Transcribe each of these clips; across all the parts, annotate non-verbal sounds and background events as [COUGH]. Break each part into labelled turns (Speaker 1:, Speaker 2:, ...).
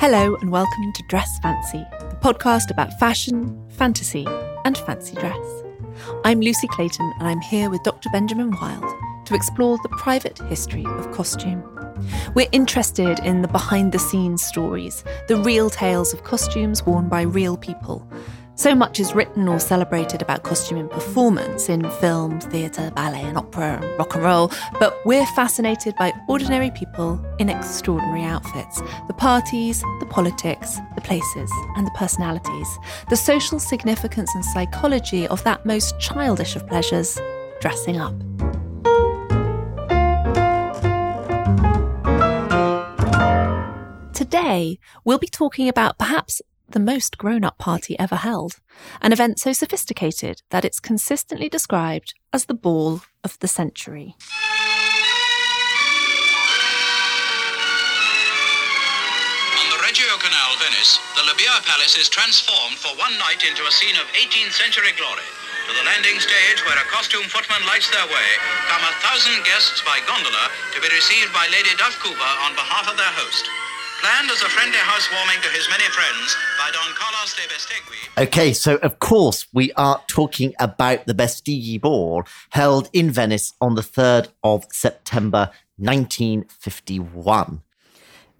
Speaker 1: Hello, and welcome to Dress Fancy, the podcast about fashion, fantasy, and fancy dress. I'm Lucy Clayton, and I'm here with Dr. Benjamin Wild to explore the private history of costume. We're interested in the behind the scenes stories, the real tales of costumes worn by real people, so much is written or celebrated about costume and performance in film, theatre, ballet, and opera, and rock and roll, but we're fascinated by ordinary people in extraordinary outfits the parties, the politics, the places, and the personalities, the social significance and psychology of that most childish of pleasures dressing up. Today, we'll be talking about perhaps the most grown up party ever held, an event so sophisticated that it's consistently described as the ball of the century.
Speaker 2: On the Reggio Canal, Venice, the Labia Palace is transformed for one night into a scene of 18th century glory. To the landing stage, where a costume footman lights their way, come a thousand guests by gondola to be received by Lady Duff Cooper on behalf of their host planned as a friendly housewarming to his many friends by Don Carlos de Beistegui.
Speaker 3: Okay, so of course we are talking about the Beistegui Ball held in Venice on the 3rd of September 1951.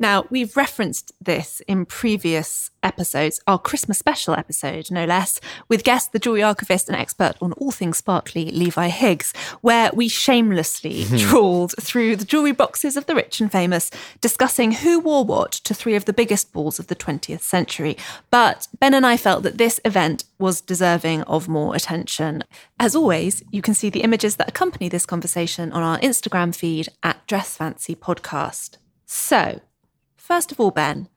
Speaker 1: Now, we've referenced this in previous episodes, our Christmas special episode, no less, with guest, the jewelry archivist and expert on all things sparkly, Levi Higgs, where we shamelessly mm-hmm. trawled through the jewelry boxes of the rich and famous, discussing who wore what to three of the biggest balls of the 20th century. But Ben and I felt that this event was deserving of more attention. As always, you can see the images that accompany this conversation on our Instagram feed at Dress Fancy Podcast. So, First of all, Ben,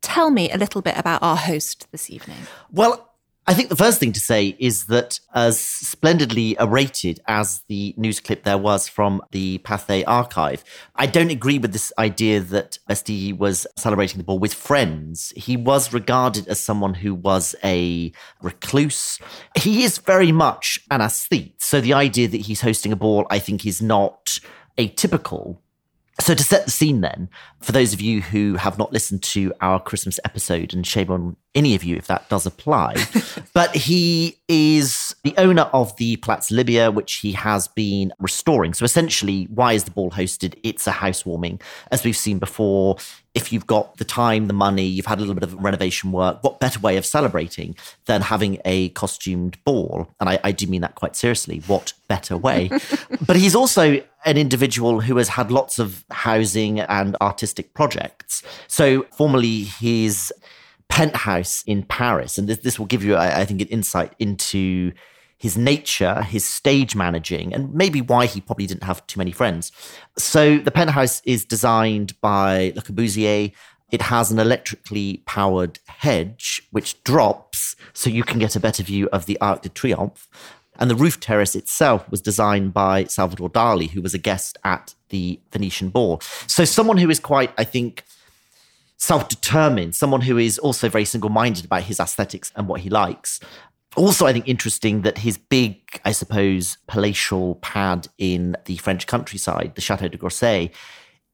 Speaker 1: tell me a little bit about our host this evening.
Speaker 3: Well, I think the first thing to say is that as splendidly rated as the news clip there was from the Pathé archive, I don't agree with this idea that Beistegui was celebrating the ball with friends. He was regarded as someone who was a recluse. He is very much an aesthete. So the idea that he's hosting a ball, I think, is not atypical so to set the scene then for those of you who have not listened to our christmas episode and shame on any of you if that does apply [LAUGHS] but he is the owner of the Palazzo Labia, which he has been restoring so essentially why is the ball hosted it's a housewarming as we've seen before if you've got the time, the money, you've had a little bit of renovation work, what better way of celebrating than having a costumed ball? And I, I do mean that quite seriously. What better way? [LAUGHS] but he's also an individual who has had lots of housing and artistic projects. So, formerly, his penthouse in Paris, and this, this will give you, I, I think, an insight into his nature, his stage managing, and maybe why he probably didn't have too many friends. So the penthouse is designed by Le Corbusier. It has an electrically powered hedge which drops so you can get a better view of the Arc de Triomphe. And the roof terrace itself was designed by Salvador Dali, who was a guest at the Venetian ball. So someone who is quite, I think, self determined, someone who is also very single minded about his aesthetics and what he likes also, I think interesting that his big, I suppose, palatial pad in the French countryside, the Chateau de Groussay,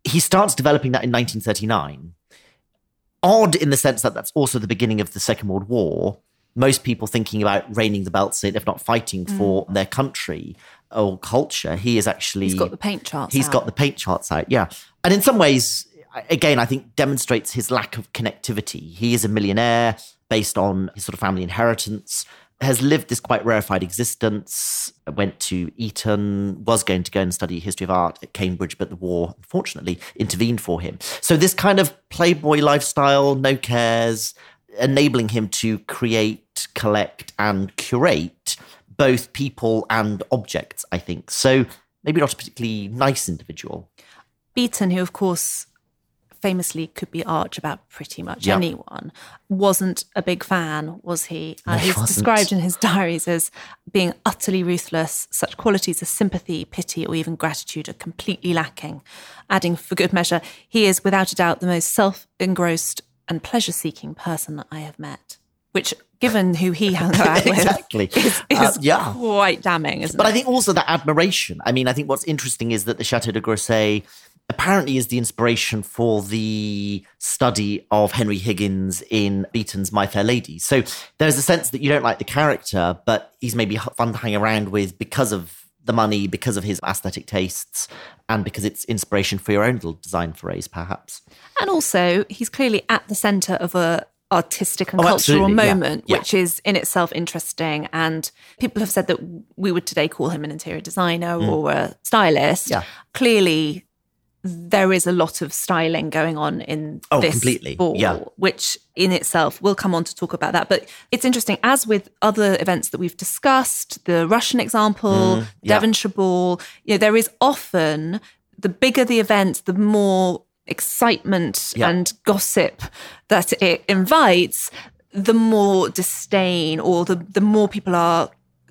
Speaker 3: he starts developing that in 1939. Odd in the sense that that's also the beginning of the Second World War. Most people thinking about reigning the belts in, if not fighting mm. for their country or culture. He is actually.
Speaker 1: He's got the paint charts
Speaker 3: He's
Speaker 1: out.
Speaker 3: got the paint charts out, yeah. And in some ways, again, I think demonstrates his lack of connectivity. He is a millionaire based on his sort of family inheritance has lived this quite rarefied existence, went to Eton, was going to go and study history of art at Cambridge, but the war, unfortunately, intervened for him. So, this kind of playboy lifestyle, no cares, enabling him to create, collect, and curate both people and objects, I think. So, maybe not a particularly nice individual.
Speaker 1: Beaton, who, of course, famously could be arch about pretty much yep. anyone, wasn't a big fan, was he?
Speaker 3: Uh,
Speaker 1: he's
Speaker 3: wasn't.
Speaker 1: described in his diaries as being utterly ruthless. Such qualities as sympathy, pity, or even gratitude are completely lacking. Adding, for good measure, he is without a doubt the most self engrossed and pleasure seeking person that I have met. Which, given who he [LAUGHS] hung out with,
Speaker 3: exactly.
Speaker 1: is, [LAUGHS] is uh, yeah. quite damning, isn't
Speaker 3: but
Speaker 1: it?
Speaker 3: I think also that admiration. I mean, I think what's interesting is that the Chateau de Groussay apparently is the inspiration for the study of Henry Higgins in Beaton's My Fair Lady. So there's a sense that you don't like the character, but he's maybe fun to hang around with because of the money, because of his aesthetic tastes, and because it's inspiration for your own little design forays, perhaps.
Speaker 1: And also, he's clearly at the centre of a artistic and
Speaker 3: Oh,
Speaker 1: cultural
Speaker 3: absolutely.
Speaker 1: Moment,
Speaker 3: Yeah.
Speaker 1: which is in itself interesting. And people have said that we would today call him an interior designer or a stylist.
Speaker 3: Mm. Yeah.
Speaker 1: Clearly, there is a lot of styling going on in
Speaker 3: Oh,
Speaker 1: this
Speaker 3: completely.
Speaker 1: ball,
Speaker 3: Yeah.
Speaker 1: which in itself we'll come on to talk about that. But it's interesting, as with other events that we've discussed, the Russian example,
Speaker 3: Mm, yeah.
Speaker 1: Devonshire Ball, you know, there is often the bigger the event, the more excitement
Speaker 3: Yeah.
Speaker 1: and gossip that it invites, the more disdain or the, the more people are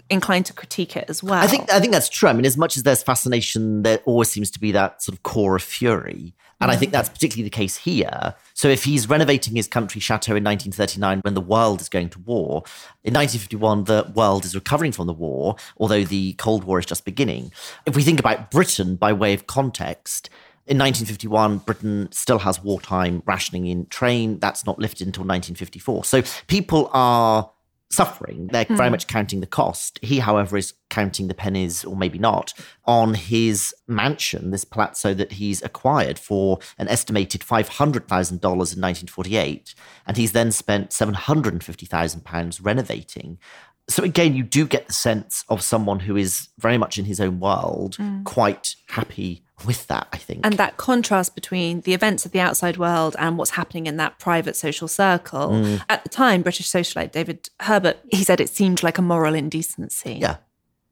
Speaker 1: inclined to critique it as well.
Speaker 3: I think I think that's true. I mean, as much as there's fascination, there always seems to be that sort of core of fury. And I mm. think that's particularly the case here. So if he's renovating his country chateau in 1939 when the world is going to war, in 1951 the world is recovering from the war, although the Cold War is just beginning. If we think about Britain by way of context, in 1951, Britain still has wartime rationing in train. That's not lifted until 1954. So people are suffering. They're very hmm. much counting the cost. He, however, is counting the pennies, or maybe not, on his mansion, this palazzo that he's acquired for an estimated $500,000 in 1948. And he's then spent £750,000 renovating. So again, you do get the sense of someone who is very much in his own world, quite happy with that, I think.
Speaker 1: and that contrast between the events of the outside world and what's happening in that private social circle.
Speaker 3: Mm.
Speaker 1: At the time, British socialite David Herbert, he said it seemed like a moral indecency.
Speaker 3: Yeah.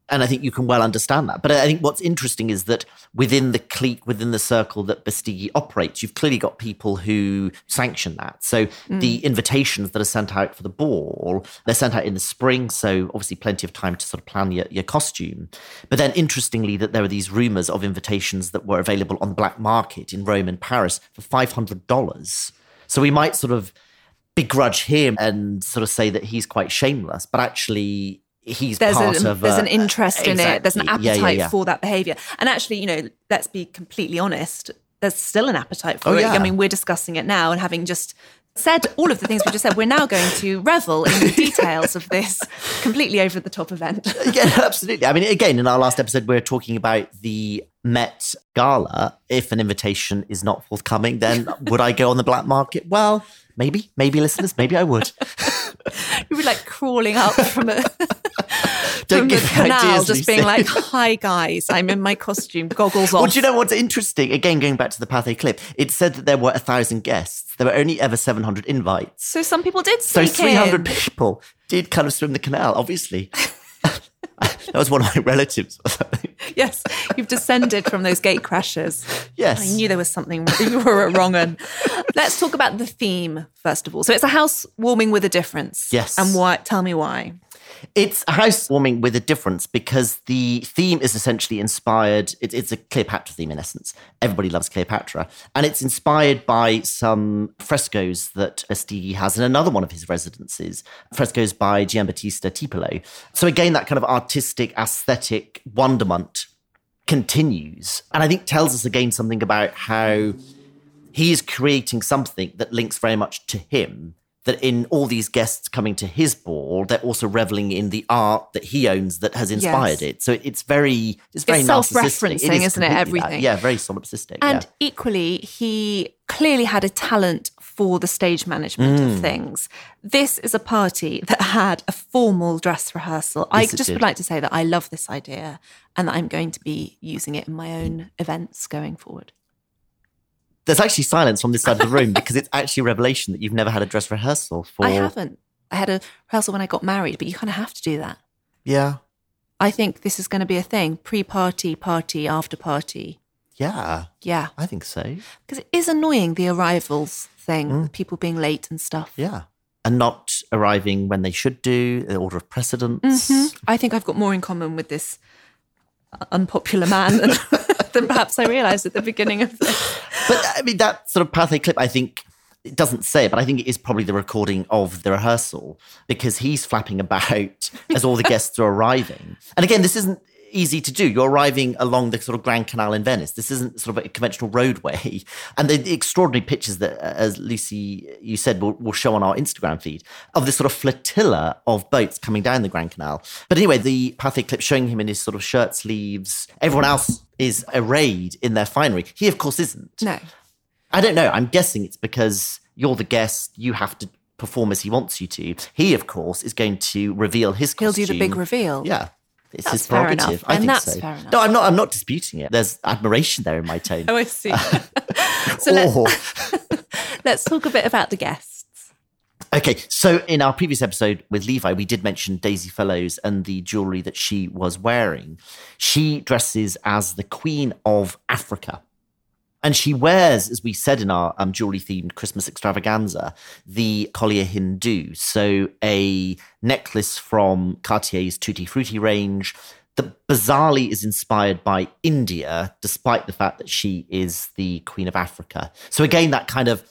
Speaker 3: And I think you can well understand that. But I think what's interesting is that within the clique, within the circle that Beistegui operates, you've clearly got people who sanction that. So mm. the invitations that are sent out for the ball, they're sent out in the spring. So obviously plenty of time to sort of plan your, your costume. But then interestingly, that there are these rumors of invitations that were available on the black market in Rome and Paris for $500. So we might sort of begrudge him and sort of say that he's quite shameless, but actually he's
Speaker 1: There's,
Speaker 3: part
Speaker 1: a,
Speaker 3: of
Speaker 1: there's
Speaker 3: a-
Speaker 1: an interest in it. There's an appetite
Speaker 3: Yeah, yeah, yeah.
Speaker 1: for that behavior. And actually, you know, let's be completely honest, there's still an appetite for
Speaker 3: Oh,
Speaker 1: it. I mean, we're discussing it now and having just said all of the things we just said, we're now going to revel in the details of this completely over the top event. [LAUGHS]
Speaker 3: yeah, absolutely. I mean, again, in our last episode, we are talking about the Met Gala. If an invitation is not forthcoming, then [LAUGHS] would I go on the black market? Well, maybe, maybe listeners, maybe I would. [LAUGHS]
Speaker 1: You'd be like crawling up from a [LAUGHS]
Speaker 3: Don't
Speaker 1: from the canal,
Speaker 3: ideas,
Speaker 1: just being like, "Hi guys, I'm in my costume, goggles off."
Speaker 3: Well, do you know what's interesting? Again, going back to the Pathé clip, it said that there were a thousand guests. There were only ever 700 invites.
Speaker 1: so some people did
Speaker 3: So 300
Speaker 1: in.
Speaker 3: people did kind of swim the canal, obviously. [LAUGHS] that was one of my relatives. [LAUGHS]
Speaker 1: Yes, you've descended from those gate crashers.
Speaker 3: Yes.
Speaker 1: I knew there was something [LAUGHS] you were wrong on. Let's talk about the theme first of all. So it's a house warming with a difference.
Speaker 3: Yes.
Speaker 1: And why? Tell me why.
Speaker 3: It's housewarming with a difference because the theme is essentially inspired. It, it's a Cleopatra theme in essence. Everybody loves Cleopatra. And it's inspired by some frescoes that Beistegui has in another one of his residences, frescoes by Giambattista Tiepolo. So again, that kind of artistic, aesthetic wonderment continues. And I think tells us again something about how he is creating something that links very much to him. That in all these guests coming to his ball, they're also reveling in the art that he owns that has inspired
Speaker 1: Yes.
Speaker 3: it. So it's very, it's very
Speaker 1: It's self-referencing,
Speaker 3: is
Speaker 1: isn't it?
Speaker 3: completely that.
Speaker 1: Everything.
Speaker 3: Yeah, very solipsistic.
Speaker 1: And
Speaker 3: yeah.
Speaker 1: equally, he clearly had a talent for the stage management
Speaker 3: Mm.
Speaker 1: of things. This is a party that had a formal dress rehearsal. I
Speaker 3: Yes, it
Speaker 1: just would like to say that I love this idea and that I'm going to be using it in my own events going forward.
Speaker 3: There's actually silence from this side of the room because it's actually a revelation that you've never had a dress rehearsal for.
Speaker 1: I haven't. I had a rehearsal when I got married, but you kind of have to do that.
Speaker 3: Yeah.
Speaker 1: I think this is going to be a thing pre party, party, after party.
Speaker 3: Yeah.
Speaker 1: Yeah.
Speaker 3: I think so.
Speaker 1: Because it is annoying, the arrivals thing,
Speaker 3: Mm.
Speaker 1: people being late and stuff.
Speaker 3: Yeah. And not arriving when they should do, the order of precedence.
Speaker 1: Mhm. I think I've got more in common with this unpopular man than, [LAUGHS] than perhaps I realised at the beginning of this. [LAUGHS]
Speaker 3: But I mean, that sort of Pathé clip, I think it doesn't say it, but I think it is probably the recording of the rehearsal because he's flapping about as all the guests are arriving. And again, this isn't easy to do. You're arriving along the sort of Grand Canal in Venice. This isn't sort of a conventional roadway. [LAUGHS] And the extraordinary pictures that, uh, as Lucy, you said, will will show on our Instagram feed of this sort of flotilla of boats coming down the Grand Canal. But anyway, the Pathé clip showing him in his sort of shirt sleeves. Everyone else is arrayed in their finery. He, of course, isn't.
Speaker 1: No.
Speaker 3: I don't know. I'm guessing it's because you're the guest. You have to perform as he wants you to. He, of course, is going to reveal his
Speaker 1: He'll
Speaker 3: costume.
Speaker 1: do the big reveal.
Speaker 3: Yeah. It's
Speaker 1: That's
Speaker 3: his prerogative. I
Speaker 1: And
Speaker 3: think
Speaker 1: that's
Speaker 3: so. No, I'm not. I'm not disputing it. There's admiration there in my [LAUGHS] tone.
Speaker 1: Oh, I see. [LAUGHS] so let's, [LAUGHS] let's talk a bit about the guests.
Speaker 3: Okay, so in our previous episode with Levi, we did mention Daisy Fellowes and the jewelry that she was wearing. She dresses as the Queen of Africa. And she wears, as we said in our um, jewelry themed Christmas extravaganza, the Collier Hindou. So a necklace from Cartier's Tutti Frutti range that bizarrely is inspired by India, despite the fact that she is the Queen of Africa. So again, that kind of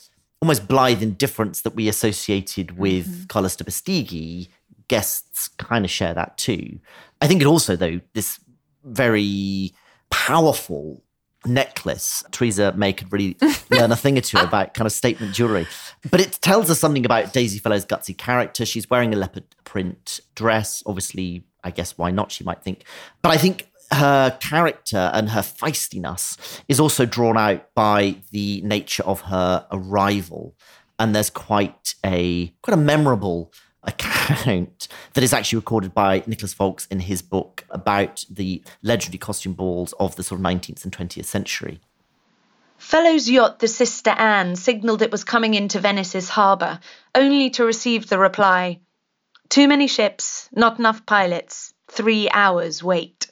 Speaker 3: almost blithe indifference that we associated with mm-hmm. Carlos de Beistegui, guests kind of share that too. I think it also, though, this very powerful necklace, Theresa May could really [LAUGHS] learn a thing or two about kind of statement jewelry. But it tells us something about Daisy Fellowes' gutsy character. She's wearing a leopard print dress. Obviously, I guess why not, she might think. But I think her character and her feistiness is also drawn out by the nature of her arrival. And there's quite a quite a memorable account that is actually recorded by Nicholas Foulkes in his book about the legendary costume balls of the sort of 19th and 20th century.
Speaker 4: Fellowes' yacht, the Sister Anne, signalled it was coming into Venice's harbour, only to receive the reply Too many ships, not enough pilots, three hours wait.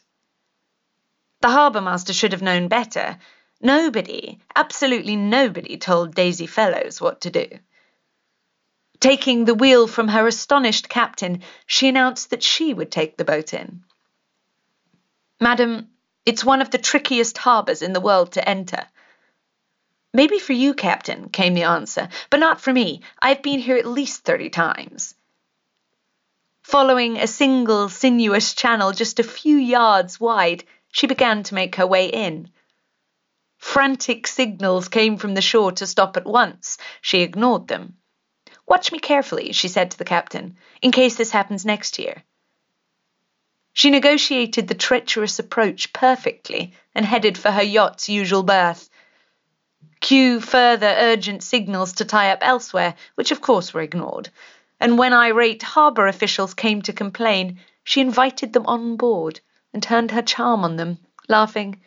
Speaker 4: The harbour master should have known better. Nobody, absolutely nobody, told Daisy Fellowes what to do. Taking the wheel from her astonished captain, she announced that she would take the boat in. Madam, it's one of the trickiest harbours in the world to enter. Maybe for you, Captain, came the answer, but not for me. I've been here at least thirty times. Following a single sinuous channel just a few yards wide, she began to make her way in. Frantic signals came from the shore to stop at once. She ignored them. Watch me carefully, she said to the captain, in case this happens next year. She negotiated the treacherous approach perfectly and headed for her yacht's usual berth. Cue further urgent signals to tie up elsewhere, which of course were ignored. And when irate harbour officials came to complain, she invited them on board and turned her charm on them, laughing,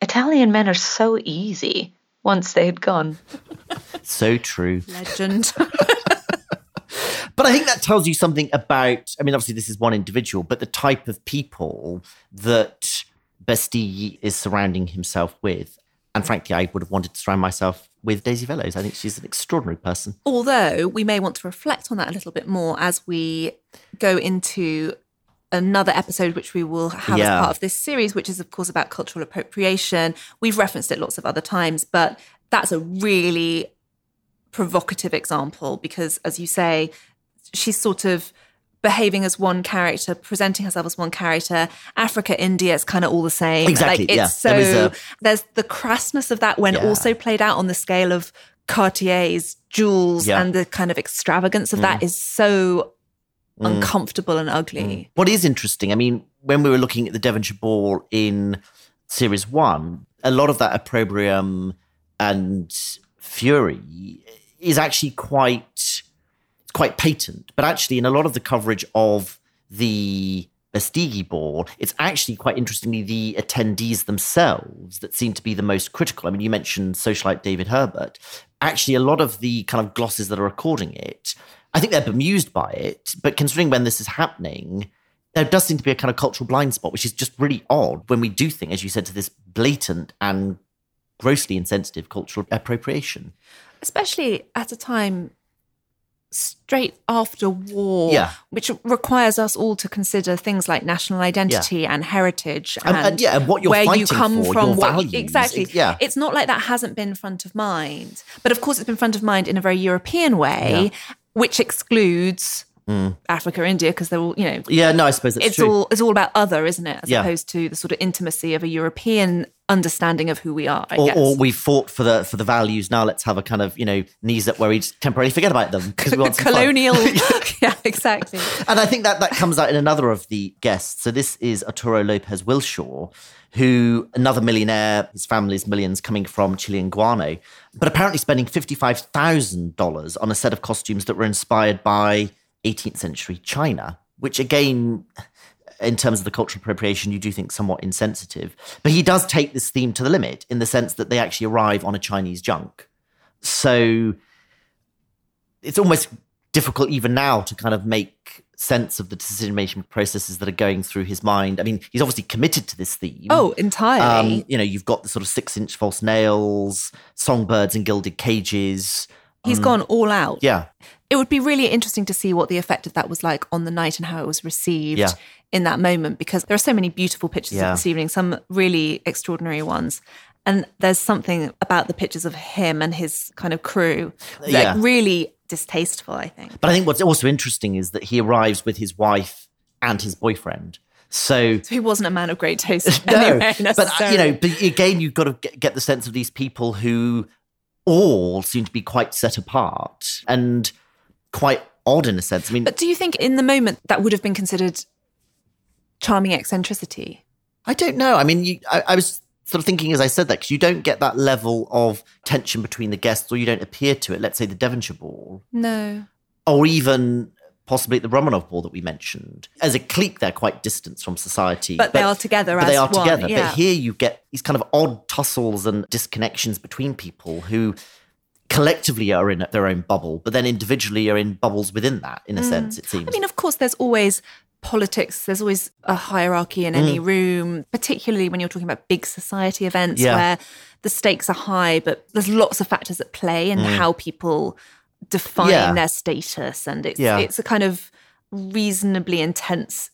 Speaker 4: Italian men are so easy, once they had gone. [LAUGHS]
Speaker 3: So true.
Speaker 1: Legend. [LAUGHS]
Speaker 3: But I think that tells you something about, I mean, obviously, this is one individual, but the type of people that Beistegui is surrounding himself with. And frankly, I would have wanted to surround myself with Daisy Fellowes. I think she's an extraordinary person.
Speaker 1: Although we may want to reflect on that a little bit more as we go into another episode, which we will have
Speaker 3: Yeah.
Speaker 1: as part of this series, which is, of course, about cultural appropriation. We've referenced it lots of other times, but that's a really provocative example because, as you say, she's sort of behaving as one character, presenting herself as one character. Africa, India, it's kind of all the same.
Speaker 3: Exactly,
Speaker 1: Like it's
Speaker 3: yeah.
Speaker 1: so
Speaker 3: There a-
Speaker 1: there's the crassness of that when
Speaker 3: Yeah.
Speaker 1: also played out on the scale of Cartier's jewels
Speaker 3: Yeah. Mm.
Speaker 1: and the kind of extravagance of that is so Mm. uncomfortable and ugly. Mm.
Speaker 3: What is interesting, I mean, when we were looking at the Devonshire Ball in Series 1, a lot of that opprobrium and fury is actually quite it's quite patent. But actually, in a lot of the coverage of the Beistegui Ball, it's actually quite interestingly the attendees themselves that seem to be the most critical. I mean, you mentioned socialite David Herbert. Actually, a lot of the kind of glosses that are recording it, I think they're bemused by it. But considering when this is happening, there does seem to be a kind of cultural blind spot, which is just really odd when we do think, as you said, to this blatant and grossly insensitive cultural appropriation.
Speaker 1: Especially at a time straight after war,
Speaker 3: Yeah.
Speaker 1: which requires us all to consider things like national identity and heritage
Speaker 3: And-
Speaker 1: and,
Speaker 3: and, yeah, and what you're
Speaker 1: where you
Speaker 3: fighting
Speaker 1: come
Speaker 3: for,
Speaker 1: from, what-
Speaker 3: values.
Speaker 1: exactly.
Speaker 3: Yeah.
Speaker 1: it's not like that hasn't been front of mind, but of course it's been front of mind in a very European way, which excludes Mm. Africa, India, because they're all, you know,
Speaker 3: Yeah, no, I suppose that's
Speaker 1: it's
Speaker 3: true.
Speaker 1: all it's all about other, isn't it? As
Speaker 3: Yeah.
Speaker 1: opposed to the sort of intimacy of a European understanding of who we are. I
Speaker 3: or,
Speaker 1: guess.
Speaker 3: or we fought for the for the values. Now let's have a kind of you know knees up where we just temporarily forget about them because we [LAUGHS] want
Speaker 1: colonial. [LAUGHS] [LAUGHS] yeah, exactly.
Speaker 3: And I think that that comes out in another of the guests. So this is Arturo Lopez Willshaw, who another millionaire. His family's millions coming from Chilean guano, but apparently spending fifty five thousand dollars on a set of costumes that were inspired by 18th century China, which again. In terms of the cultural appropriation, you do think somewhat insensitive. But he does take this theme to the limit in the sense that they actually arrive on a Chinese junk. So it's almost difficult even now to kind of make sense of the decision making processes that are going through his mind. I mean, he's obviously committed to this theme.
Speaker 1: Oh, entirely.
Speaker 3: Um, you know, you've got the sort of six inch false nails, songbirds in gilded cages.
Speaker 1: He's gone all out.
Speaker 3: Yeah.
Speaker 1: It would be really interesting to see what the effect of that was like on the night and how it was received
Speaker 3: Yeah.
Speaker 1: in that moment because there are so many beautiful pictures
Speaker 3: Yeah.
Speaker 1: of this evening, some really extraordinary ones. And there's something about the pictures of him and his kind of crew that
Speaker 3: Yeah.
Speaker 1: really distasteful, I think.
Speaker 3: But I think what's also interesting is that he arrives with his wife and his boyfriend. So
Speaker 1: So he wasn't a man of great taste [LAUGHS]
Speaker 3: no,
Speaker 1: anyway,
Speaker 3: but uh, you know, but again, you've got to get the sense of these people who all seem to be quite set apart and quite odd in a sense. I mean,
Speaker 1: But do you think in the moment that would have been considered charming eccentricity?
Speaker 3: I don't know. I mean, you, I, I was sort of thinking as I said that because you don't get that level of tension between the guests, or you don't appear to it. Let's say the Devonshire Ball,
Speaker 1: No.
Speaker 3: or even possibly at the Romanov Ball that we mentioned. As a clique, they're quite distant from society,
Speaker 1: But they are together
Speaker 3: But they are
Speaker 1: one,
Speaker 3: together.
Speaker 1: yeah.
Speaker 3: But here you get these kind of odd tussles and disconnections between people who collectively are in their own bubble, but then individually are in bubbles within that. In a sense, it seems.
Speaker 1: Mm. I mean, of course, there's always politics, there's always a hierarchy in
Speaker 3: Mm.
Speaker 1: any room, particularly when you're talking about big society events
Speaker 3: Yeah.
Speaker 1: where the stakes are high, but there's lots of factors at play in how people define.
Speaker 3: Yeah.
Speaker 1: their status. And it's,
Speaker 3: Yeah.
Speaker 1: it's a kind of reasonably intense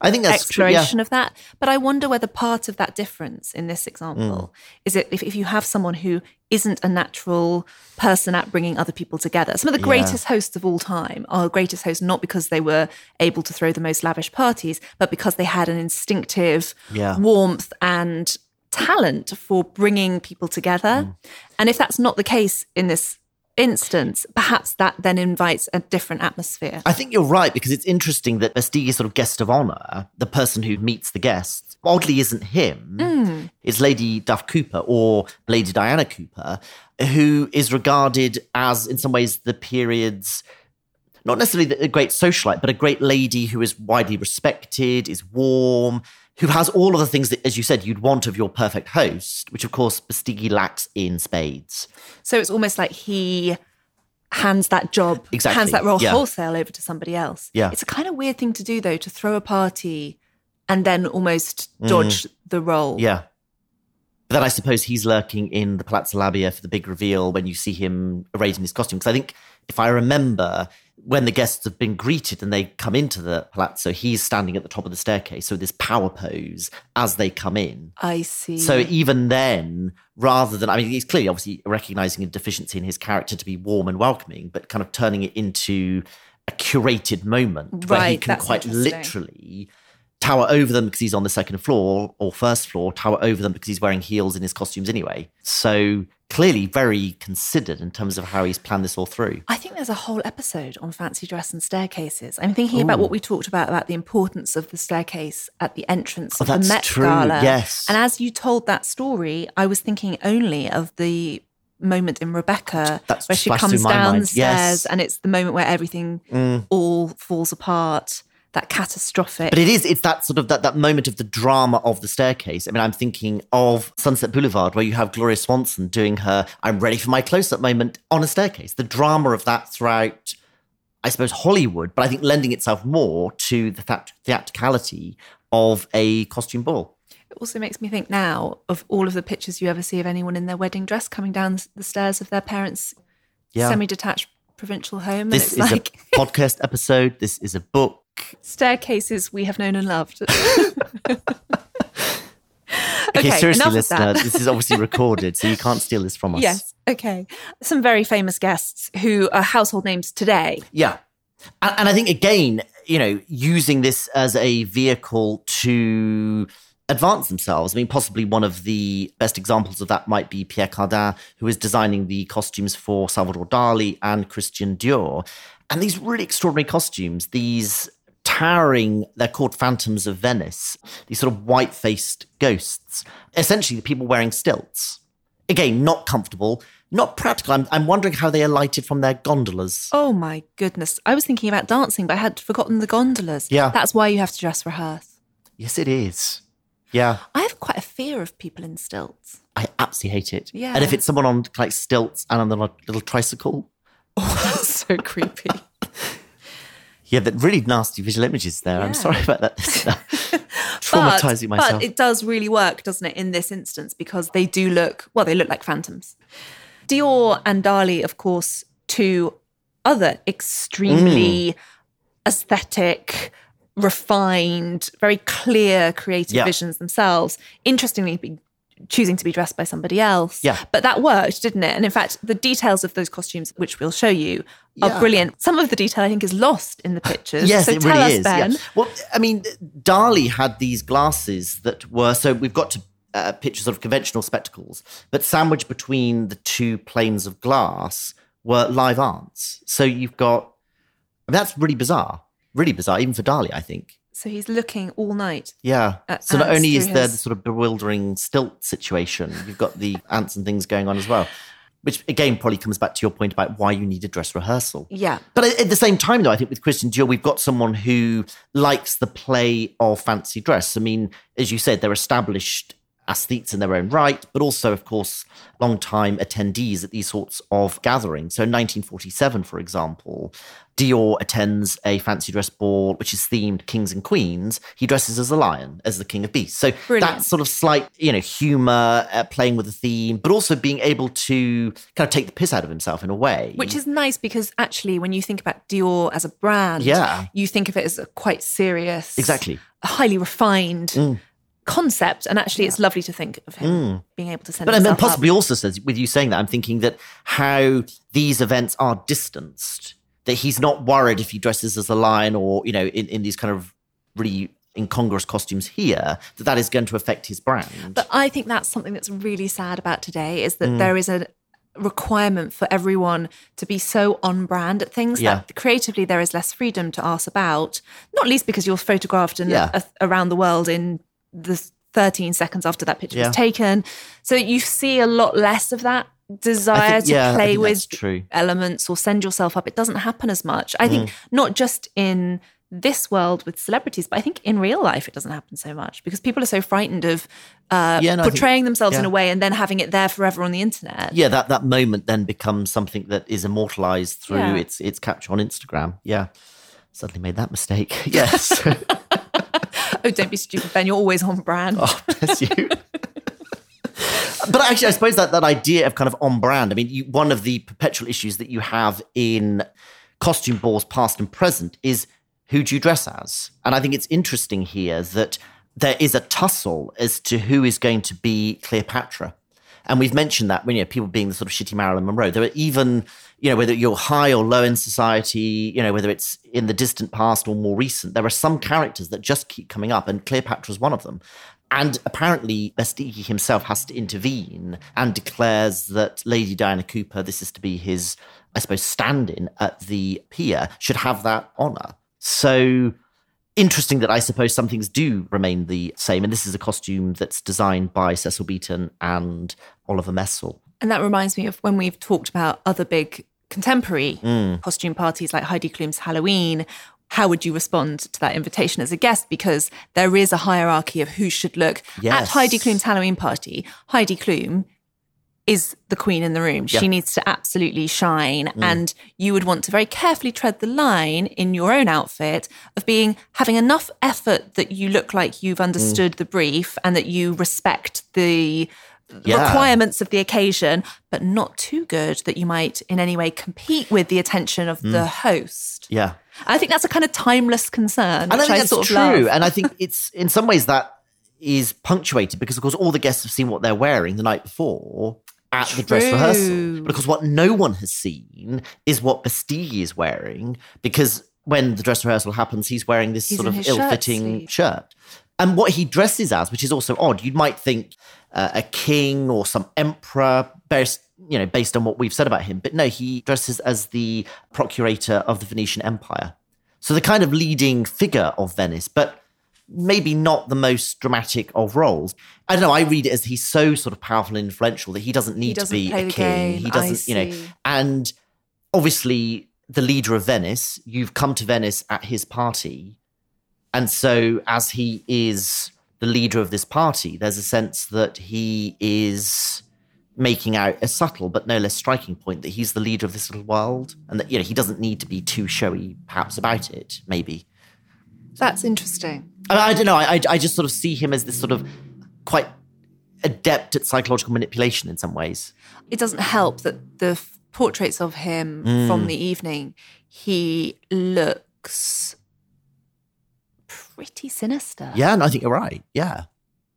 Speaker 3: I think that's true. Yeah.
Speaker 1: exploration of that. But I wonder whether part of that difference in this example
Speaker 3: Mm.
Speaker 1: is it if, if you have someone who isn't a natural person at bringing other people together. Some of the
Speaker 3: Yeah.
Speaker 1: greatest hosts of all time are greatest hosts not because they were able to throw the most lavish parties, but because they had an instinctive
Speaker 3: Yeah.
Speaker 1: warmth and talent for bringing people together.
Speaker 3: Mm.
Speaker 1: And if that's not the case in this instance, perhaps that then invites a different atmosphere.
Speaker 3: I think you're right because it's interesting that Beistegui's sort of guest of honor, the person who meets the guests, oddly isn't him. Hmm. It's Lady Duff Cooper or Lady Diana Cooper, who is regarded as, in some ways, the period's not necessarily a great socialite, but a great lady who is widely respected, is warm, who has all of the things that, as you said, you'd want of your perfect host, which of course Beistegui lacks in spades.
Speaker 1: So it's almost like he hands that job,
Speaker 3: Exactly,
Speaker 1: hands that role
Speaker 3: yeah.
Speaker 1: wholesale over to somebody else.
Speaker 3: Yeah.
Speaker 1: It's a kind of weird thing to do, though, to throw a party and then almost dodge the role.
Speaker 3: Mm. Yeah. But then I suppose he's lurking in the Palazzo Labia for the big reveal when you see him arrayed in his costume. Because I think, if I remember, when the guests have been greeted and they come into the palazzo, he's standing at the top of the staircase. So this power pose as they come in.
Speaker 1: I see.
Speaker 3: So even then, rather than, I mean, he's clearly obviously recognizing a deficiency in his character to be warm and welcoming, but kind of turning it into a curated moment where he can quite literally tower over them because he's on the second floor or first floor, tower over them because he's wearing heels in his costumes anyway. So clearly very considered in terms of how he's planned this all through.
Speaker 1: I think there's a whole episode on fancy dress and staircases. I'm thinking about what we talked about about the importance of the staircase at the entrance
Speaker 3: Oh,
Speaker 1: of the Met
Speaker 3: true,
Speaker 1: Gala.
Speaker 3: yes.
Speaker 1: And as you told that story, I was thinking only of the moment in Rebecca
Speaker 3: That's
Speaker 1: where she comes
Speaker 3: through my mind,
Speaker 1: downstairs
Speaker 3: yes. Mm.
Speaker 1: and it's the moment where everything all falls apart. That catastrophic.
Speaker 3: But it is, it's that sort of that, that moment of the drama of the staircase. I mean, I'm thinking of Sunset Boulevard, where you have Gloria Swanson doing her I'm ready for my close up moment on a staircase. The drama of that throughout, I suppose, Hollywood, but I think lending itself more to the theat- theatricality of a costume ball.
Speaker 1: It also makes me think now of all of the pictures you ever see of anyone in their wedding dress coming down the stairs of their parents'
Speaker 3: Yeah.
Speaker 1: semi-detached provincial home,
Speaker 3: This
Speaker 1: and
Speaker 3: is
Speaker 1: like
Speaker 3: a podcast episode. This is a book.
Speaker 1: Staircases we have known and loved. [LAUGHS]
Speaker 3: Okay,
Speaker 1: Okay,
Speaker 3: seriously,
Speaker 1: enough of that.
Speaker 3: listener, this is obviously [LAUGHS] recorded, so you can't steal this from us.
Speaker 1: yes, okay. Some very famous guests who are household names today.
Speaker 3: Yeah. And, and I think, again, you know, using this as a vehicle to advance themselves. I mean, possibly one of the best examples of that might be Pierre Cardin, who is designing the costumes for Salvador Dali and Christian Dior. And these really extraordinary costumes, these towering, they're called phantoms of Venice, these sort of white faced ghosts, essentially the people wearing stilts. Again, not comfortable, not practical. I'm, I'm wondering how they alighted from their gondolas.
Speaker 1: Oh my goodness. I was thinking about dancing, but I had forgotten the gondolas.
Speaker 3: Yeah.
Speaker 1: That's why you have to dress rehearse.
Speaker 3: Yes, it is. Yeah.
Speaker 1: I have quite a fear of people in stilts.
Speaker 3: I absolutely hate it.
Speaker 1: Yeah.
Speaker 3: And if it's someone on like stilts and on a little tricycle, [LAUGHS]
Speaker 1: Oh, that's so creepy.
Speaker 3: Yeah, that really nasty visual images there. I'm sorry about that. [LAUGHS] [LAUGHS] Traumatizing
Speaker 1: but,
Speaker 3: myself.
Speaker 1: But it does really work, doesn't it, in this instance, because they do look, well, they look like phantoms. Dior and Dali, of course, two other extremely
Speaker 3: Mm.
Speaker 1: aesthetic, refined, very clear creative
Speaker 3: Yeah.
Speaker 1: visions themselves. Interestingly, choosing to be dressed by somebody else.
Speaker 3: Yeah.
Speaker 1: But that worked, didn't it? And in fact, the details of those costumes, which we'll show you, are
Speaker 3: Yeah.
Speaker 1: brilliant. Some of the detail, I think, is lost in the pictures. [LAUGHS]
Speaker 3: Yes,
Speaker 1: so
Speaker 3: it really
Speaker 1: us,
Speaker 3: is.
Speaker 1: Ben.
Speaker 3: Yeah. Well, I mean, Dali had these glasses that were so we've got to uh, pictures of conventional spectacles, but sandwiched between the two planes of glass were live ants. So you've got I mean, that's really bizarre, really bizarre, even for Dali, I think.
Speaker 1: So he's looking all night.
Speaker 3: Yeah. So not only is there
Speaker 1: his-
Speaker 3: the sort of bewildering stilt situation, you've got the [LAUGHS] ants and things going on as well. Which again probably comes back to your point about why you need a dress rehearsal.
Speaker 1: Yeah.
Speaker 3: But at at the same time, though, I think with Christian Dior, we've got someone who likes the play of fancy dress. I mean, as you said, they're established aesthetes in their own right, but also, of course, long-time attendees at these sorts of gatherings. So in 1947, for example, Dior attends a fancy dress ball, which is themed kings and queens. He dresses as a lion, as the king of beasts. So
Speaker 1: Brilliant.
Speaker 3: that sort of slight, you know, humor, uh, playing with the theme, but also being able to kind of take the piss out of himself in a way.
Speaker 1: Which is nice because actually, when you think about Dior as a brand,
Speaker 3: Yeah.
Speaker 1: you think of it as a quite serious,
Speaker 3: Exactly.
Speaker 1: highly refined
Speaker 3: Mm.
Speaker 1: Concept. And actually, it's lovely to think of him being able to send
Speaker 3: But I mean, possibly
Speaker 1: up.
Speaker 3: also says with you saying that, I'm thinking that how these events are distanced, that he's not worried if he dresses as a lion or, you know, in, in these kind of really incongruous costumes here, that that is going to affect his brand.
Speaker 1: But I think that's something that's really sad about today is
Speaker 3: Mm.
Speaker 1: that there is a requirement for everyone to be so on brand at things
Speaker 3: Yeah.
Speaker 1: that creatively there is less freedom to ask about, not least because you're photographed in
Speaker 3: Yeah.
Speaker 1: around the world in the 13 seconds after that picture
Speaker 3: Yeah.
Speaker 1: was taken. So you see a lot less of that desire to
Speaker 3: yeah, I
Speaker 1: play with elements or send yourself up. It doesn't happen as much. I
Speaker 3: Mm.
Speaker 1: think not just in this world with celebrities, but I think in real life it doesn't happen so much because people are so frightened of uh,
Speaker 3: Yeah, no, I think-
Speaker 1: portraying themselves in a way and then having it there forever on the internet.
Speaker 3: yeah, that, that moment then becomes something that is immortalized through
Speaker 1: Yeah.
Speaker 3: its its capture on Instagram. Yeah. Suddenly made that mistake. [LAUGHS] Yes. [LAUGHS]
Speaker 1: Oh, don't be stupid, Ben. You're always on brand.
Speaker 3: Oh, bless you. [LAUGHS] but actually, I suppose that that idea of kind of on brand. I mean, you, one of the perpetual issues that you have in costume balls, past and present, is who do you dress as? And I think it's interesting here that there is a tussle as to who is going to be Cleopatra. And we've mentioned that when you know people being the sort of shitty Marilyn Monroe. There are even, you know, whether you're high or low in society, you know, whether it's in the distant past or more recent, there are some characters that just keep coming up, and Cleopatra's one of them. And apparently, Beistegui himself has to intervene and declares that Lady Diana Cooper, this is to be his, I suppose, stand in at the pier, should have that honour. So interesting that I suppose some things do remain the same. And this is a costume that's designed by Cecil Beaton and Oliver Messel.
Speaker 1: And that reminds me of when we've talked about other big contemporary
Speaker 3: Mm.
Speaker 1: costume parties like Heidi Klum's Halloween. How would you respond to that invitation as a guest? Because there is a hierarchy of who should look. At Heidi Klum's Halloween party, Heidi Klum is the queen in the room. She
Speaker 3: Yeah. Mm.
Speaker 1: needs to absolutely shine. And you would want to very carefully tread the line in your own outfit of being having enough effort that you look like you've
Speaker 3: Mm.
Speaker 1: understood the brief and that you respect the
Speaker 3: Yeah.
Speaker 1: requirements of the occasion, but not too good that you might in any way compete with the attention of
Speaker 3: Mm.
Speaker 1: the host.
Speaker 3: Yeah.
Speaker 1: I think that's a kind of timeless concern.
Speaker 3: And I think that's
Speaker 1: sort of
Speaker 3: true.
Speaker 1: love.
Speaker 3: And I think [LAUGHS] it's in some ways that is punctuated because, of course, all the guests have seen what they're wearing the night before at the dress rehearsal. Because what no one has seen is what Beistegui is wearing because when the dress rehearsal happens, he's wearing this
Speaker 1: He's
Speaker 3: sort of ill-fitting shirt. And what he dresses as, which is also odd, you might think uh, a king or some emperor, based, you know, based on what we've said about him. But no, he dresses as the procurator of the Venetian Empire. So the kind of leading figure of Venice, but maybe not the most dramatic of roles. I don't know. I read it as he's so sort of powerful and influential that he doesn't need
Speaker 1: doesn't
Speaker 3: to be a king. He doesn't, you know, and obviously the leader of Venice, you've come to Venice at his party. And so as he is the leader of this party, there's a sense that he is making out a subtle but no less striking point that he's the leader of this little world and that you know he doesn't need to be too showy perhaps about it maybe
Speaker 1: That's interesting.
Speaker 3: I, I don't know. I, I just sort of see him as this sort of quite adept at psychological manipulation in some ways.
Speaker 1: It doesn't help that the f- portraits of him
Speaker 3: Mm.
Speaker 1: from the evening, he looks pretty sinister.
Speaker 3: Yeah, and I think you're right. Yeah,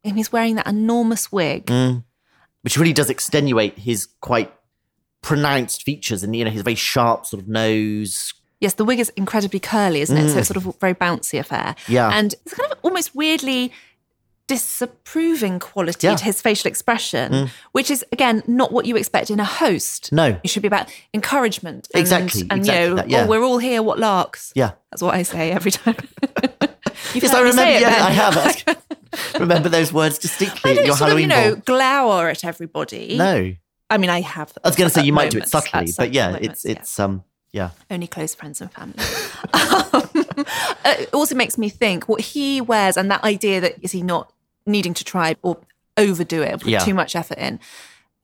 Speaker 1: And he's wearing that enormous wig.
Speaker 3: Mm. which really does extenuate his quite pronounced features and you know his very sharp sort of nose.
Speaker 1: Yes, the wig is incredibly curly, isn't it? So it's sort of a very bouncy affair.
Speaker 3: Mm. Yeah.
Speaker 1: And it's kind of almost weirdly disapproving quality
Speaker 3: Yeah. Mm.
Speaker 1: to his facial expression, which is again not what you expect in a host.
Speaker 3: No.
Speaker 1: It should be about encouragement. And,
Speaker 3: Exactly,
Speaker 1: And
Speaker 3: exactly
Speaker 1: you know,
Speaker 3: that, yeah.
Speaker 1: oh, we're all here, what larks?
Speaker 3: Yeah.
Speaker 1: That's what I say every time. [LAUGHS] You've
Speaker 3: Yes, I remember.
Speaker 1: it,
Speaker 3: yeah,
Speaker 1: Ben.
Speaker 3: I have. [LAUGHS] [LAUGHS] remember those words distinctly
Speaker 1: I don't
Speaker 3: your
Speaker 1: sort of, you know,
Speaker 3: ball.
Speaker 1: glower at everybody.
Speaker 3: No,
Speaker 1: I mean, I have.
Speaker 3: I was going to say you might do it subtly, but yeah, it's it's um yeah.
Speaker 1: only close friends and family. [LAUGHS] um, [LAUGHS] it also makes me think what he wears and that idea that is he not needing to try or overdo it, put
Speaker 3: Yeah.
Speaker 1: too much effort in.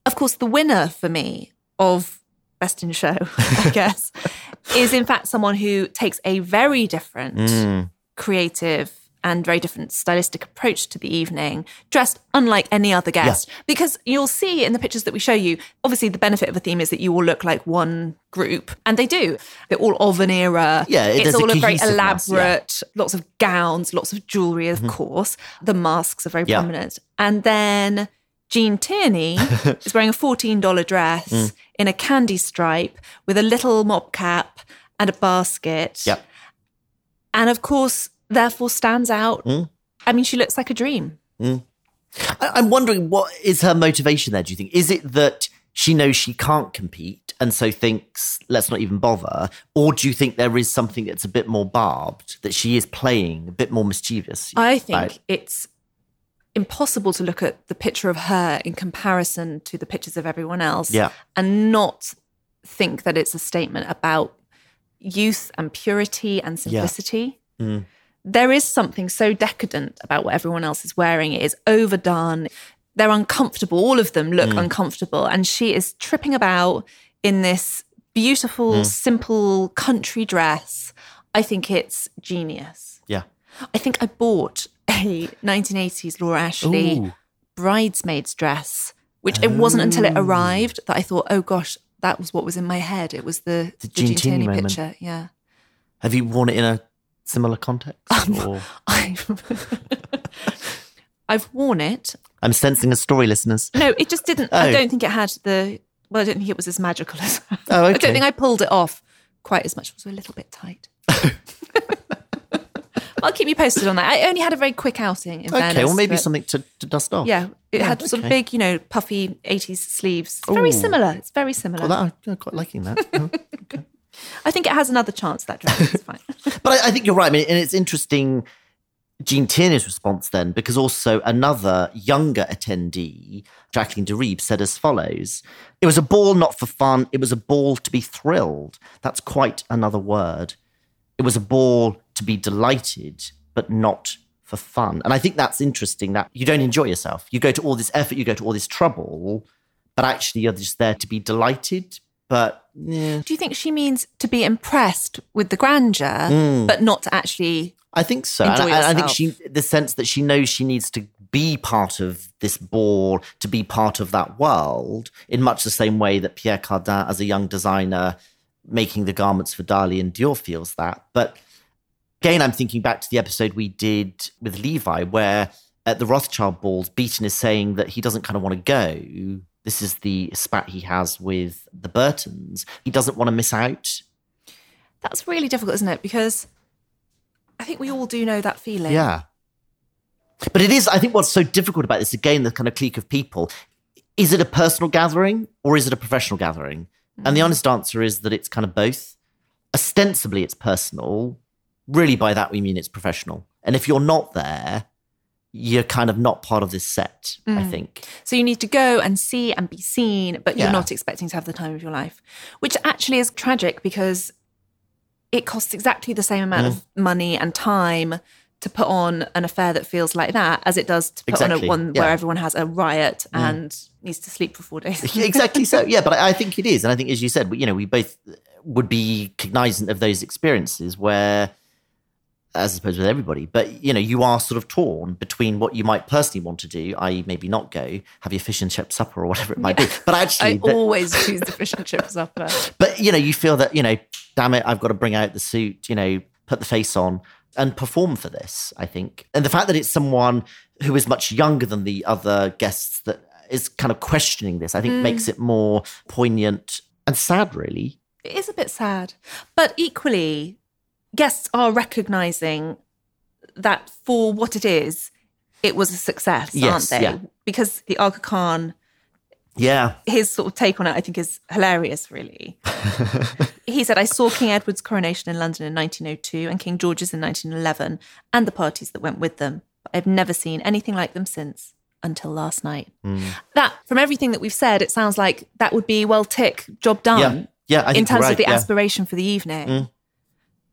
Speaker 1: Of course, the winner for me of Best in Show, I [LAUGHS] guess, is in fact someone who takes a very different
Speaker 3: Mm.
Speaker 1: creative and very different stylistic approach to the evening, dressed unlike any other guest. Because you'll see in the pictures that we show you, obviously the benefit of a theme is that you all look like one group, and they do. They're all of an era.
Speaker 3: Yeah, it-
Speaker 1: it's all a very
Speaker 3: cohesiveness, yeah.
Speaker 1: elaborate, lots of gowns, lots of jewelry, of course. The masks are very
Speaker 3: Yeah.
Speaker 1: prominent, and then. Gene Tierney [LAUGHS] is wearing a $14 dress
Speaker 3: Mm.
Speaker 1: in a candy stripe with a little mop cap and a basket
Speaker 3: Yep.
Speaker 1: and of course, therefore stands out.
Speaker 3: Mm.
Speaker 1: I mean, she looks like a dream.
Speaker 3: I- I'm wondering what is her motivation there. Do you think is it that she knows she can't compete and so thinks let's not even bother, or do you think there is something that's a bit more barbed that she is playing a bit more mischievous?
Speaker 1: I think
Speaker 3: about-
Speaker 1: it's impossible to look at the picture of her in comparison to the pictures of everyone else
Speaker 3: Yeah.
Speaker 1: and not think that it's a statement about youth and purity and simplicity.
Speaker 3: Mm.
Speaker 1: There is something so decadent about what everyone else is wearing. It is overdone. They're uncomfortable. All of them look mm. uncomfortable. And she is tripping about in this beautiful, mm. simple country dress. I think it's genius.
Speaker 3: yeah.
Speaker 1: I think I bought a 1980s Laura Ashley
Speaker 3: Ooh.
Speaker 1: bridesmaid's dress, which it wasn't until it oh. arrived that I thought, oh gosh, that was what was in my head. It was the, the, Gene
Speaker 3: Tierney
Speaker 1: Tierney picture. Yeah.
Speaker 3: Have you worn it in a similar context? Um, or? [LAUGHS]
Speaker 1: I've, [LAUGHS] I've worn it.
Speaker 3: I'm sensing a story, listeners.
Speaker 1: No, it just didn't. I
Speaker 3: Oh.
Speaker 1: don't think it had the. Well, I don't think it was as magical as. [LAUGHS]
Speaker 3: Oh, okay.
Speaker 1: I don't think I pulled it off quite as much. It was a little bit tight. I'll keep you posted on that. I only had a very quick outing in
Speaker 3: Okay,
Speaker 1: fairness,
Speaker 3: well, maybe something to, to dust off.
Speaker 1: Yeah, it
Speaker 3: Yeah,
Speaker 1: had sort of big, you know, puffy 80s sleeves. It's very similar. It's very similar.
Speaker 3: Well, that, I'm quite liking that. Oh.
Speaker 1: I think it has another chance, that dress. It's [LAUGHS] fine. [LAUGHS]
Speaker 3: But I, I think you're right. I mean, and it's interesting, Gene Tierney's response then, because also another younger attendee, Jacqueline de Ribes, said as follows It was a ball not for fun, it was a ball to be thrilled. That's quite another word. It was a ball to be delighted, but not for fun. And I think that's interesting that you don't enjoy yourself. You go to all this effort, you go to all this trouble, but actually you're just there to be delighted. But yeah,
Speaker 1: Do you think she means to be impressed with the grandeur, hmm. but not to actually.
Speaker 3: I think so. And I, I think she, the sense that she knows she needs to be part of this ball, to be part of that world, in much the same way that Pierre Cardin, as a young designer, making the garments for Dali and Dior, feels that. But again, I'm thinking back to the episode we did with Levi, where at the Rothschild balls, Beaton is saying that he doesn't kind of want to go. This is the spat he has with the Burtons. He doesn't want to miss out.
Speaker 1: That's really difficult, isn't it? Because I think we all do know that feeling.
Speaker 3: Yeah. But it is, I think what's so difficult about this, again, the kind of clique of people, is it a personal gathering or is it a professional gathering? And the
Speaker 1: Mm.
Speaker 3: honest answer is that it's kind of both. Ostensibly, it's personal. Really, by that, we mean it's professional. And if you're not there, you're kind of not part of this set, I
Speaker 1: Mm.
Speaker 3: think.
Speaker 1: So you need to go and see and be seen, but you're not expecting to have the time of your life, which actually is tragic because it costs exactly the same amount
Speaker 3: Mm.
Speaker 1: of money and time to put on an affair that feels like that as it does to put on a one
Speaker 3: yeah. Mm.
Speaker 1: where everyone has a riot and needs to sleep for four days. [LAUGHS]
Speaker 3: Exactly so. Yeah, but I, I think it is. And I think, as you said, we- you know, we both would be cognizant of those experiences where, as I suppose with everybody, but, you know, you are sort of torn between what you might personally want to do, i.e., maybe not go, have your fish and chip supper or whatever it might be. But
Speaker 1: I
Speaker 3: actually,
Speaker 1: always choose the fish and chips supper. [LAUGHS]
Speaker 3: but, you know, you feel that, you know, damn it, I've got to bring out the suit, you know, put the face on and perform for this, I think. And the fact that it's someone who is much younger than the other guests that is kind of questioning this, I think mm. makes it more poignant and sad, really.
Speaker 1: It is a bit sad. But equally, guests are recognizing that for what it is, it was a success,
Speaker 3: Yes,
Speaker 1: aren't they?
Speaker 3: yeah.
Speaker 1: Because the Aga Khan,
Speaker 3: Yeah.
Speaker 1: his sort of take on it, I think, is hilarious, really. [LAUGHS] he said, I saw King Edward's coronation in London in 1902 and King George's in 1911 and the parties that went with them. But I've never seen anything like them since until last night.
Speaker 3: Mm.
Speaker 1: That, from everything that we've said, it sounds like that would be, well, tick, job done
Speaker 3: Yeah. Yeah. I think
Speaker 1: in terms
Speaker 3: right,
Speaker 1: of the
Speaker 3: yeah. Mm.
Speaker 1: aspiration for the evening.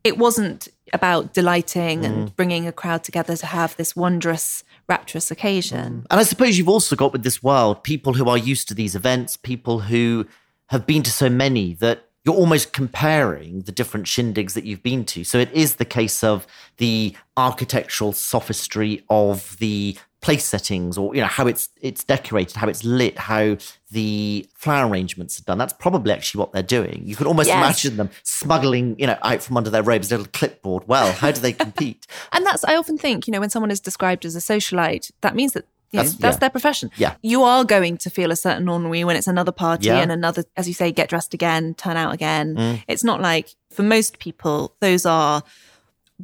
Speaker 1: It wasn't about delighting and mm. bringing a crowd together to have this wondrous, rapturous occasion. Mm.
Speaker 3: And I suppose you've also got with this world people who are used to these events, people who have been to so many that you're almost comparing the different shindigs that you've been to. So it is the case of the architectural sophistry of the place settings or you know how it's it's decorated how it's lit how the flower arrangements are done that's probably actually what they're doing you can almost
Speaker 1: Yes.
Speaker 3: imagine them smuggling you know out from under their robes a little clipboard well how do they compete [LAUGHS]
Speaker 1: And that's, I often think, you know, when someone is described as a socialite, that means that. You know,
Speaker 3: That's-
Speaker 1: that's
Speaker 3: yeah.
Speaker 1: their profession.
Speaker 3: Yeah.
Speaker 1: You are going to feel a certain ennui when it's another party
Speaker 3: Yeah.
Speaker 1: and another, as you say, get dressed again, turn out again.
Speaker 3: Mm.
Speaker 1: It's not like, for most people, those are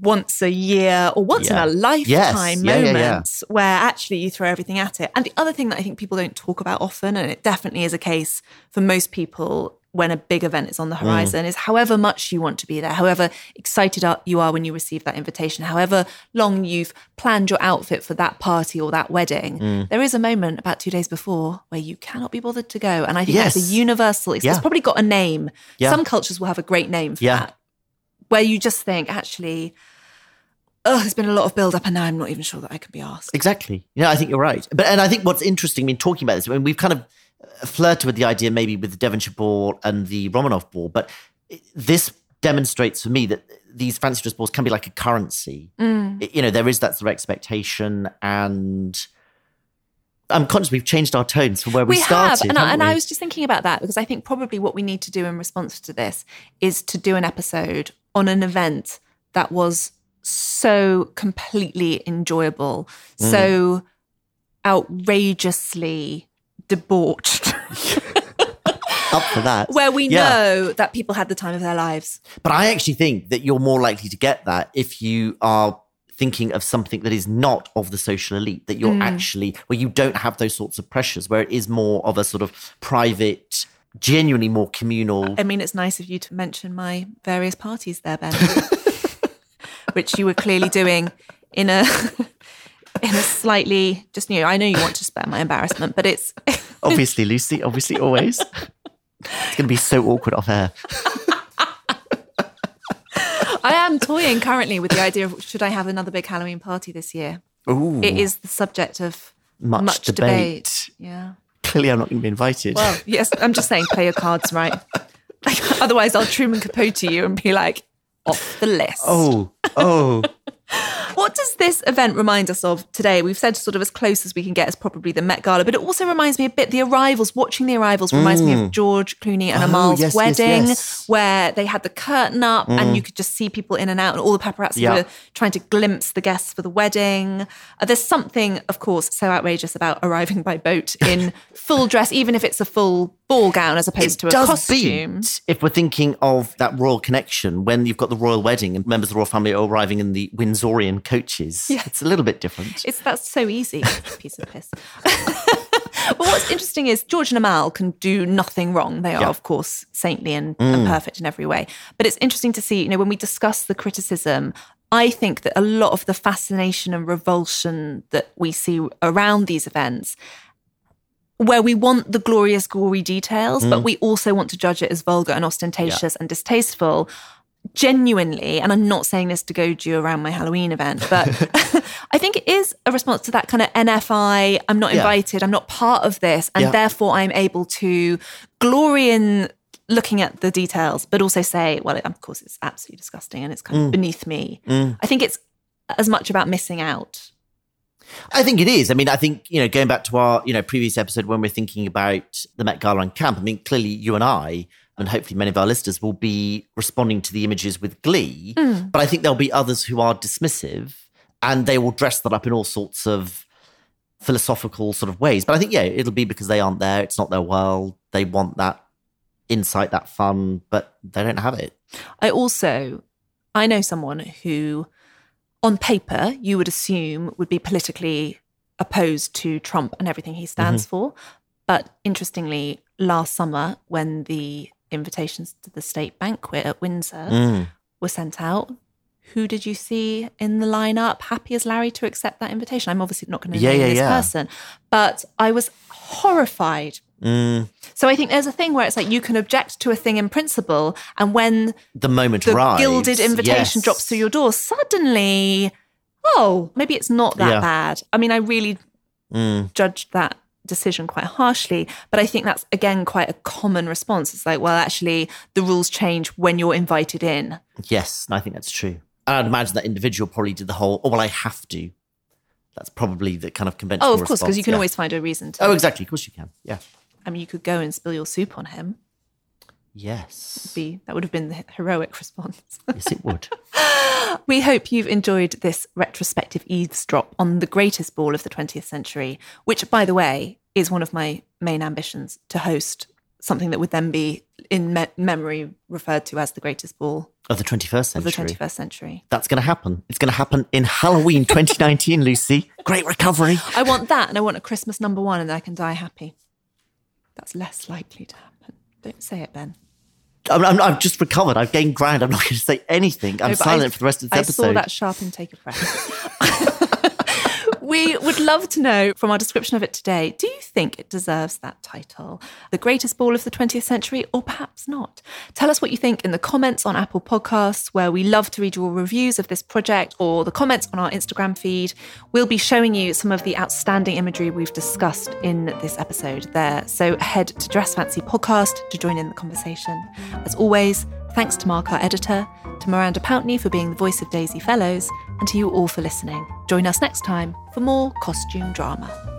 Speaker 1: once a year or once
Speaker 3: Yeah.
Speaker 1: in a lifetime
Speaker 3: Yeah, yeah, yeah.
Speaker 1: where actually you throw everything at it. And the other thing that I think people don't talk about often, and it definitely is a case for most people when a big event is on the
Speaker 3: Mm.
Speaker 1: horizon, is however much you want to be there, however excited you are when you receive that invitation, however long you've planned your outfit for that party or that wedding,
Speaker 3: Mm.
Speaker 1: there is a moment about two days before where you cannot be bothered to go. And I think that's a universal, it's, it's probably got a name.
Speaker 3: Yeah.
Speaker 1: Some cultures will have a great name for
Speaker 3: Yeah.
Speaker 1: that, where you just think, actually, oh, there's been a lot of build up and now I'm not even sure that I can be asked.
Speaker 3: Exactly. Yeah, I think you're right. But and I think what's interesting, I mean, talking about this, I mean, we've kind of uh, flirted with the idea maybe with the Devonshire ball and the Romanov ball, but this demonstrates for me that these fancy dress balls can be like a currency. It- you know, there is that sort of expectation, and I'm conscious we've changed our tones from where we,
Speaker 1: we
Speaker 3: started.
Speaker 1: have, and, I, and I was just thinking about that because I think probably what we need to do in response to this is to do an episode on an event that was so completely enjoyable,
Speaker 3: Mm.
Speaker 1: so outrageously debauched, [LAUGHS]
Speaker 3: up for that.
Speaker 1: where we
Speaker 3: Yeah.
Speaker 1: know that people had the time of their lives.
Speaker 3: But I actually think that you're more likely to get that if you are thinking of something that is not of the social elite, that you're actually, where you don't have those sorts of pressures, where it is more of a sort of private, genuinely more communal.
Speaker 1: I mean, it's nice of you to mention my various parties there, Ben, [LAUGHS] which you were clearly doing in a [LAUGHS] in a slightly just you know. I know you want to spare my embarrassment, but it's [LAUGHS]
Speaker 3: obviously, Lucy, obviously, always. It's going to be so awkward off air.
Speaker 1: I am toying currently with the idea of should I have another big Halloween party this year.
Speaker 3: Ooh,
Speaker 1: It is the subject of
Speaker 3: much,
Speaker 1: much,
Speaker 3: debate.
Speaker 1: debate. Yeah.
Speaker 3: Clearly, I'm not going to be invited.
Speaker 1: Well, yes, I'm just saying, play your cards right. Otherwise, I'll Truman Capote you and be like, off the list.
Speaker 3: oh, oh.
Speaker 1: What does this event remind us of today? We've said sort of as close as we can get as probably the Met Gala, but it also reminds me a bit the arrivals. Watching the arrivals reminds me of George Clooney and
Speaker 3: Mm. Oh,
Speaker 1: Amal's
Speaker 3: yes, yes,
Speaker 1: wedding,
Speaker 3: yes. Mm.
Speaker 1: where they had the curtain up and you could just see people in and out, and all the paparazzi
Speaker 3: Yeah.
Speaker 1: were trying to glimpse the guests for the wedding. Uh, there's something, of course, so outrageous about arriving by boat [LAUGHS] in full dress, even if it's a full ball gown as opposed to a costume.
Speaker 3: if we're thinking of that royal connection when you've got the royal wedding and members of the royal family are arriving in the Windsorian coaches. Yeah. It's a little bit different.
Speaker 1: It's that's so easy, piece of piss. [LAUGHS] but what's interesting is George and Amal can do nothing wrong. They are,
Speaker 3: Yeah.
Speaker 1: of course, saintly and, and
Speaker 3: Mm.
Speaker 1: perfect in every way. But it's interesting to see, you know, when we discuss the criticism, I think that a lot of the fascination and revulsion that we see around these events where we want the glorious, gory details,
Speaker 3: Mm.
Speaker 1: but we also want to judge it as vulgar and ostentatious and distasteful. Genuinely, and I'm not saying this to goad you around my Halloween event, but [LAUGHS] [LAUGHS] I think it is a response to that kind of NFI. I'm not
Speaker 3: Yeah.
Speaker 1: invited. I'm not part of this, and
Speaker 3: Yeah.
Speaker 1: therefore I'm able to glory in looking at the details, but also say, well, of course, it's absolutely disgusting and it's kind
Speaker 3: Mm.
Speaker 1: of beneath me. I think it's as much about missing out.
Speaker 3: I think it is. I mean, I think, you know, going back to our, you know, previous episode when we're thinking about the Met Gala and camp, I mean, clearly you and I, and hopefully many of our listeners will be responding to the images with glee. Mm. But I think there'll be others who are dismissive and they will dress that up in all sorts of philosophical sort of ways. But I think, yeah, it'll be because they aren't there. It's not their world. They want that insight, that fun, but they don't have it.
Speaker 1: I also, I know someone who, on paper, you would assume would be politically opposed to Trump and everything he stands mm-hmm. for. But interestingly, last summer, when the invitations to the state banquet at Windsor
Speaker 3: Mm.
Speaker 1: were sent out, who did you see in the lineup happy as Larry to accept that invitation? I'm obviously not going to
Speaker 3: Yeah,
Speaker 1: name
Speaker 3: yeah,
Speaker 1: this
Speaker 3: yeah.
Speaker 1: person, but I was horrified.
Speaker 3: Mm.
Speaker 1: So I think there's a thing where it's like you can object to a thing in principle, and when
Speaker 3: The moment
Speaker 1: the
Speaker 3: arrives.
Speaker 1: gilded invitation
Speaker 3: yes.
Speaker 1: drops through your door, suddenly, oh, maybe it's not that bad. I mean, I really
Speaker 3: Mm.
Speaker 1: judged that decision quite harshly, but I think that's again quite a common response. It's like, well, actually, the rules change when you're invited in.
Speaker 3: Yes, and I think that's true. And I'd imagine that individual probably did the whole, oh, well, I have to. That's probably the kind of conventional
Speaker 1: Oh, of course, because you can
Speaker 3: yeah.
Speaker 1: always find a reason to.
Speaker 3: Oh, exactly. Of course you can. Yeah.
Speaker 1: I mean, you could go and spill your soup on him.
Speaker 3: Yes.
Speaker 1: Be that would have been the heroic response.
Speaker 3: yes, it would. [LAUGHS]
Speaker 1: We hope you've enjoyed this retrospective eavesdrop on the greatest ball of the 20th century, which, by the way, is one of my main ambitions to host something that would then be in me- memory referred to as the greatest ball
Speaker 3: Of the 21st
Speaker 1: of the
Speaker 3: century.
Speaker 1: 21st century.
Speaker 3: That's going to happen. It's going to happen in Halloween 2019, Lucy. Great recovery.
Speaker 1: I want that, and I want a Christmas number one, and I can die happy. That's less likely to happen. Don't say it, Ben.
Speaker 3: I'm, I'm, I've just recovered. I've gained ground. I'm not going to say anything. I'm
Speaker 1: No,
Speaker 3: silent
Speaker 1: I-
Speaker 3: for the rest of this
Speaker 1: I
Speaker 3: episode.
Speaker 1: I saw that sharp intake of breath. [LAUGHS] we would love to know from our description of it today do you think it deserves that title? The greatest ball of the 20th century, or perhaps not? Tell us what you think in the comments on Apple Podcasts, where we love to read your reviews of this project, or the comments on our Instagram feed. We'll be showing you some of the outstanding imagery we've discussed in this episode there. So head to Dress Fancy Podcast to join in the conversation. As always, thanks to Mark, our editor, to Miranda Pountney for being the voice of Daisy Fellowes, and to you all for listening. Join us next time for more costume drama.